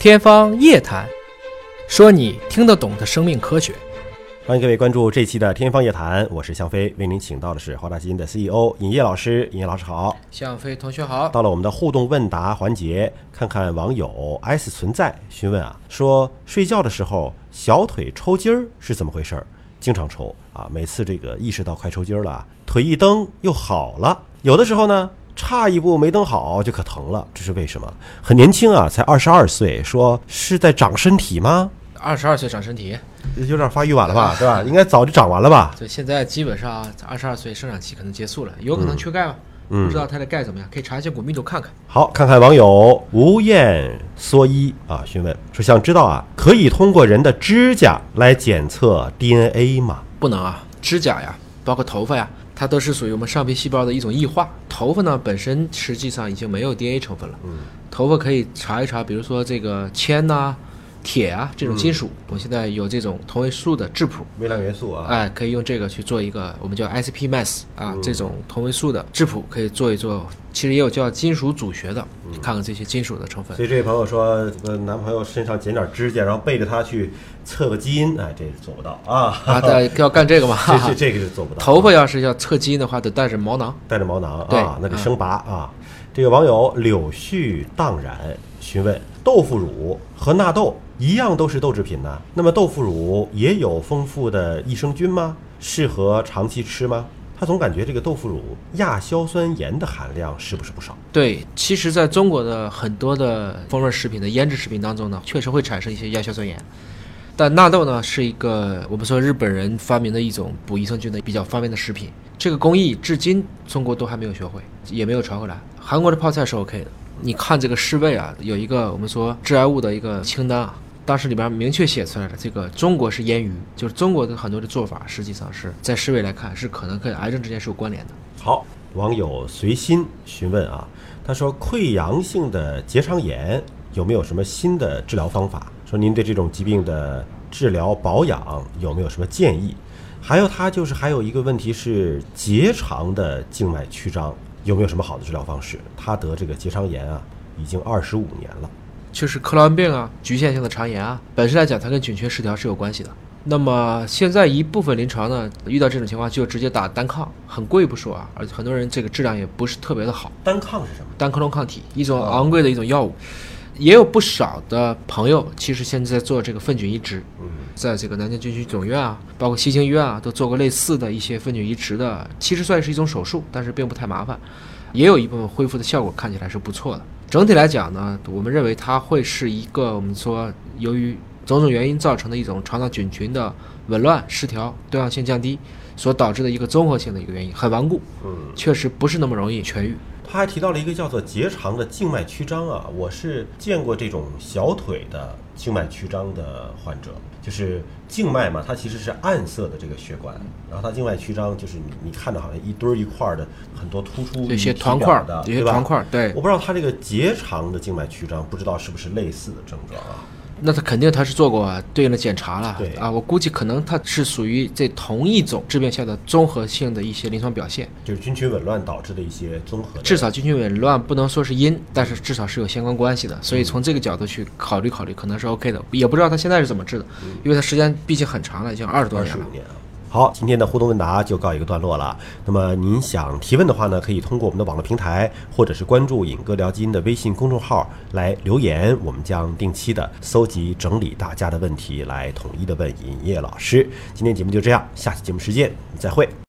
天方夜谭，说你听得懂的生命科学。欢迎各位关注这期的《天方夜谭》，我是向飞，为您请到的是华大基因的 CEO 尹烨老师。尹烨老师好，向飞同学好。到了我们的互动问答环节，看看网友 S 存在询问啊，说睡觉的时候小腿抽筋儿是怎么回事儿？经常抽啊，每次这个意识到快抽筋儿了，腿一蹬又好了，有的时候呢。差一步没蹬好就可疼了，这是为什么？很年轻啊，才二十二岁，说是在长身体吗？二十二岁长身体，有点发育晚了吧，对吧？应该早就长完了吧？对，现在基本上二十二岁生长期可能结束了，有可能缺钙吧？不知道他的钙怎么样，可以查一下骨密度看看。好，看看网友吴燕蓑衣啊，询问说想知道啊，可以通过人的指甲来检测 DNA 吗？不能啊，指甲呀，包括头发呀。它都是属于我们上皮细胞的一种异化。头发呢本身实际上已经没有 DNA 成分了。嗯，头发可以查一查，比如说这个铅呐、铁啊这种金属。我们现在有这种同位素的质谱，微量元素啊，哎，可以用这个去做一个我们叫 ICP-Mass 啊，这种同位素的质谱可以做一做。其实也有叫金属组学的，看看这些金属的成分。所以这位朋友说，这个男朋友身上剪点指甲，然后背着他去测个基因，哎，这做不到啊！啊，要干这个吗？这 这这个是做不到。头发要是要测基因的话，得带着毛囊，带着毛囊啊，那得生拔啊。这个网友柳絮荡然询问：豆腐乳和纳豆一样都是豆制品呢？那么豆腐乳也有丰富的益生菌吗？适合长期吃吗？他总感觉这个豆腐乳亚硝酸盐的含量是不是不少？对，其实在中国的很多的风味食品的腌制食品当中呢，确实会产生一些亚硝酸盐。但纳豆呢，是一个我们说日本人发明的一种补益生菌的比较方便的食品。这个工艺至今中国都还没有学会，也没有传回来。韩国的泡菜是 OK 的。你看这个世卫啊，有一个我们说致癌物的一个清单啊。当时里边明确写出来了，这个中国是腌鱼，就是中国的很多的做法，实际上是在世卫来看是可能跟癌症之间是有关联的。好，网友随心询问啊，他说溃疡性的结肠炎有没有什么新的治疗方法？说您对这种疾病的治疗保养有没有什么建议？还有他就是还有一个问题是结肠的静脉曲张有没有什么好的治疗方式？他得这个结肠炎啊，已经二十五年了。就是克罗恩病啊，局限性的肠炎啊，本身来讲它跟菌群失调是有关系的。那么现在一部分临床呢，遇到这种情况就直接打单抗，很贵不说啊，而且很多人这个质量也不是特别的好。单抗是什么？单克隆抗体，一种昂贵的一种药物。也有不少的朋友其实现在做这个粪菌移植，在这个南京军区总院啊，包括西京医院啊，都做过类似的一些粪菌移植的，其实算是一种手术，但是并不太麻烦，也有一部分恢复的效果看起来是不错的。整体来讲呢，我们认为它会是一个我们说由于种种原因造成的一种肠道菌群的紊乱失调、多样性降低所导致的一个综合性的一个原因，很顽固，嗯，确实不是那么容易痊愈。他还提到了一个叫做结肠的静脉曲张啊，我是见过这种小腿的静脉曲张的患者，就是静脉嘛，它其实是暗色的这个血管，然后它静脉曲张就是你你看着好像一堆儿一块儿的很多突出一些团块的，对吧？团块对，我不知道他这个结肠的静脉曲张，不知道是不是类似的症状啊？那他肯定他是做过对应的检查了，对啊，我估计可能他是属于这同一种致病下的综合性的一些临床表现，就是菌群紊乱导致的一些综合。至少菌群紊乱不能说是因，但是至少是有相关关系的，所以从这个角度去考虑考虑，可能是 OK 的。也不知道他现在是怎么治的，因为他时间毕竟很长了，已经二十多年了。好，今天的互动问答就告一个段落了。那么您想提问的话呢，可以通过我们的网络平台，或者是关注“尹哥聊基因”的微信公众号来留言，我们将定期的搜集整理大家的问题，来统一的问尹烨老师。今天节目就这样，下期节目时间再会。